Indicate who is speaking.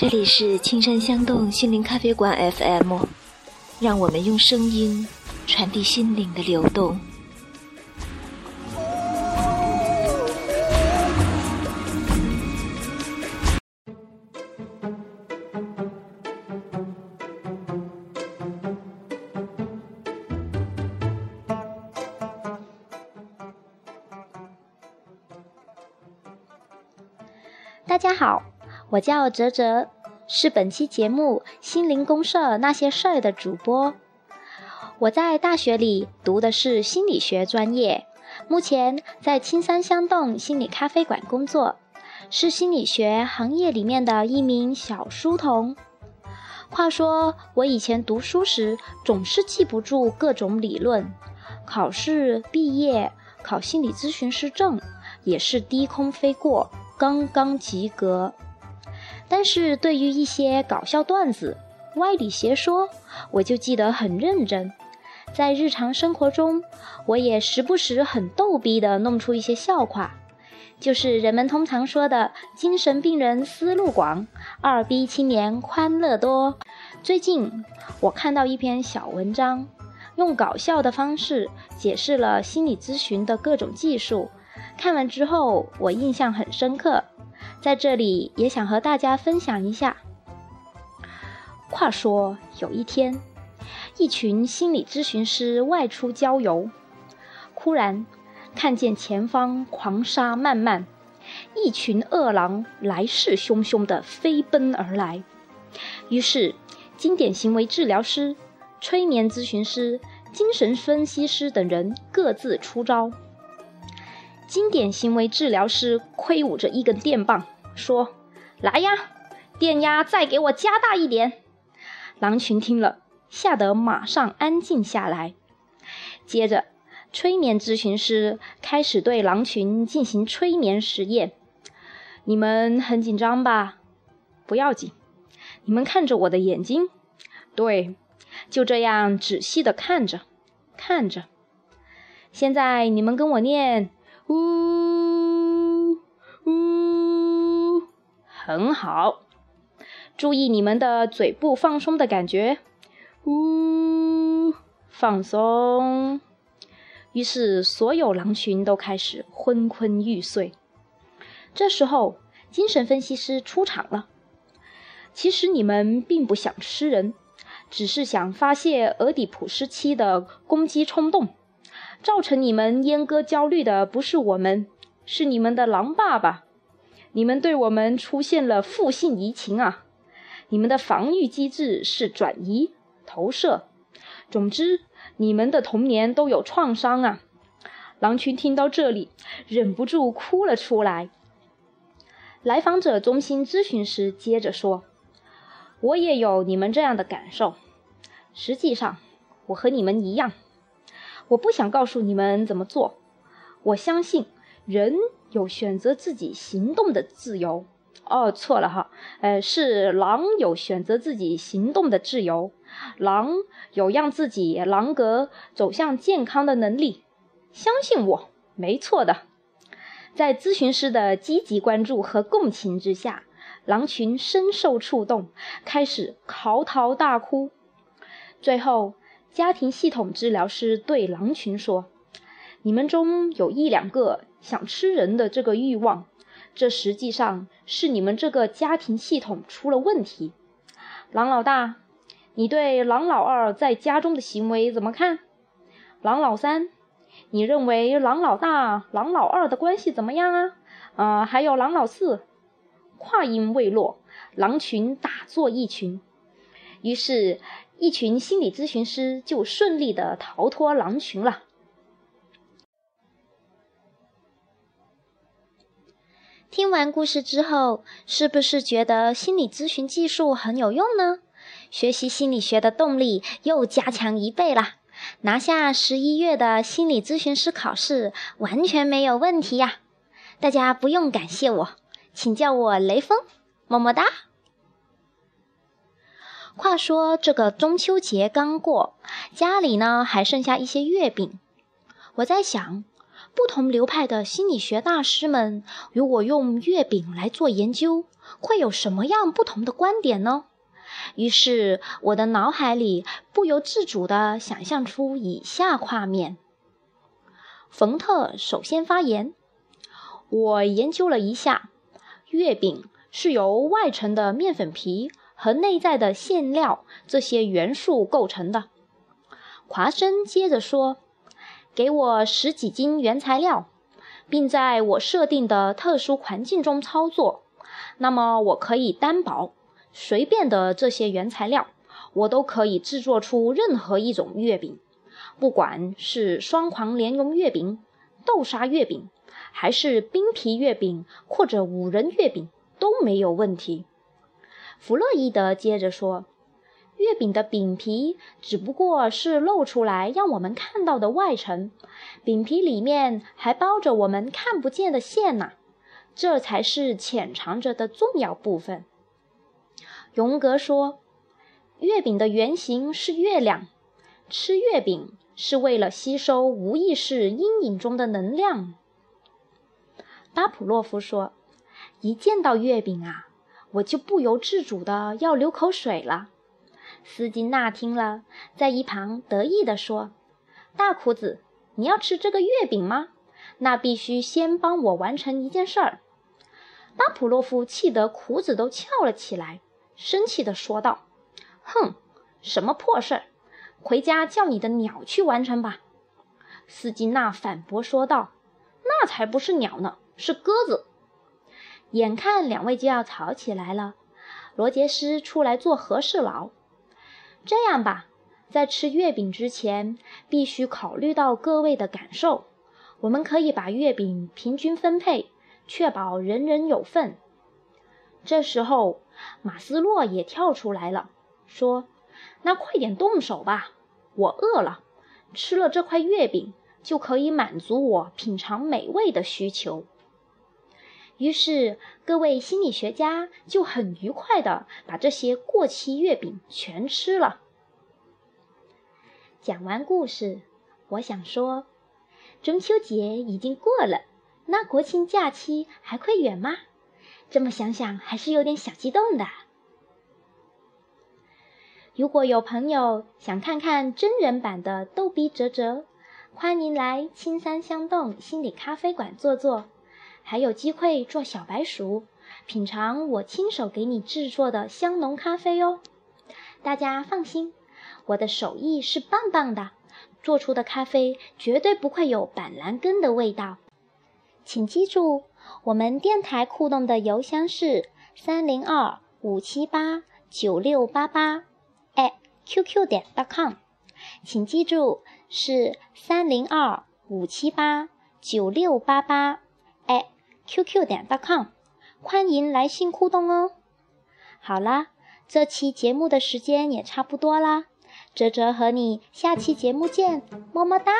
Speaker 1: 这里是青山香动心灵咖啡馆 FM，让我们用声音传递心灵的流动。
Speaker 2: 大家好，我叫哲哲，是本期节目《心灵公社那些事儿》的主播。我在大学里读的是心理学专业，目前在青山香洞心理咖啡馆工作，是心理学行业里面的一名小书童。话说，我以前读书时总是记不住各种理论，考试毕业考心理咨询师证也是低空飞过。刚刚及格，但是对于一些搞笑段子、歪理邪说，我就记得很认真。在日常生活中，我也时不时很逗逼的弄出一些笑话，就是人们通常说的“精神病人思路广，二逼青年欢乐多”。最近我看到一篇小文章，用搞笑的方式解释了心理咨询的各种技术。看完之后，我印象很深刻，在这里也想和大家分享一下。话说有一天，一群心理咨询师外出郊游，忽然看见前方狂沙漫漫，一群恶狼来势汹汹地飞奔而来。于是，经典行为治疗师、催眠咨询师、精神分析师等人各自出招。经典行为治疗师挥舞着一根电棒，说：“来呀，电压再给我加大一点。”狼群听了，吓得马上安静下来。接着，催眠咨询师开始对狼群进行催眠实验。你们很紧张吧？不要紧，你们看着我的眼睛，对，就这样仔细的看着，看着。现在你们跟我念。呜呜，很好，注意你们的嘴部放松的感觉。呜，放松。于是，所有狼群都开始昏昏欲睡。这时候，精神分析师出场了。其实你们并不想吃人，只是想发泄俄狄浦斯期的攻击冲动。造成你们阉割焦虑的不是我们，是你们的狼爸爸。你们对我们出现了负性移情啊！你们的防御机制是转移、投射。总之，你们的童年都有创伤啊！狼群听到这里，忍不住哭了出来。来访者中心咨询师接着说：“我也有你们这样的感受。实际上，我和你们一样。”我不想告诉你们怎么做。我相信人有选择自己行动的自由。哦，错了哈，呃，是狼有选择自己行动的自由。狼有让自己狼格走向健康的能力。相信我，没错的。在咨询师的积极关注和共情之下，狼群深受触动，开始嚎啕大哭。最后。家庭系统治疗师对狼群说：“你们中有一两个想吃人的这个欲望，这实际上是你们这个家庭系统出了问题。狼老大，你对狼老二在家中的行为怎么看？狼老三，你认为狼老大、狼老二的关系怎么样啊？啊，还有狼老四。”话音未落，狼群打作一群，于是。一群心理咨询师就顺利的逃脱狼群了。听完故事之后，是不是觉得心理咨询技术很有用呢？学习心理学的动力又加强一倍了，拿下十一月的心理咨询师考试完全没有问题呀！大家不用感谢我，请叫我雷锋，么么哒。话说这个中秋节刚过，家里呢还剩下一些月饼。我在想，不同流派的心理学大师们，如果用月饼来做研究，会有什么样不同的观点呢？于是，我的脑海里不由自主地想象出以下画面：冯特首先发言，我研究了一下，月饼是由外层的面粉皮和内在的馅料这些元素构成的。华生接着说。给我十几斤原材料，并在我设定的特殊环境中操作，那么我可以担保，随便的这些原材料，我都可以制作出任何一种月饼，不管是双黄莲蓉月饼、豆沙月饼，还是冰皮月饼或者五仁月饼都没有问题。弗洛伊德接着说。月饼的饼皮只不过是露出来让我们看到的外层，饼皮里面还包着我们看不见的馅呢，这才是潜藏着的重要部分。荣格说，月饼的原型是月亮，吃月饼是为了吸收无意识阴影中的能量。巴甫洛夫说，一见到月饼啊，我就不由自主的要流口水了。斯金纳听了，在一旁得意地说：“大裤子，你要吃这个月饼吗？那必须先帮我完成一件事儿。”巴甫洛夫气得裤子都翘了起来，生气地说道：“哼，什么破事儿！回家叫你的鸟去完成吧。”斯金纳反驳说道：“那才不是鸟呢，是鸽子。”眼看两位就要吵起来了，罗杰斯出来做和事佬。这样吧，在吃月饼之前，必须考虑到各位的感受。我们可以把月饼平均分配，确保人人有份。这时候，马斯洛也跳出来了，说：“那快点动手吧，我饿了，吃了这块月饼就可以满足我品尝美味的需求。”于是，各位心理学家就很愉快地把这些过期月饼全吃了。讲完故事，我想说，中秋节已经过了，那国庆假期还会远吗？这么想想，还是有点小激动的。如果有朋友想看看真人版的逗比哲哲，欢迎来青山香洞心理咖啡馆坐坐。还有机会做小白鼠，品尝我亲手给你制作的香浓咖啡哦！大家放心，我的手艺是棒棒的，做出的咖啡绝对不会有板蓝根的味道。请记住，我们电台互动的邮箱是三零二五七八九六八八 @QQ 点 .com。请记住，是三零二五七八九六八八。Qq 点 .com，欢迎来信互动哦。好啦，这期节目的时间也差不多啦，哲哲和你下期节目见，么么哒。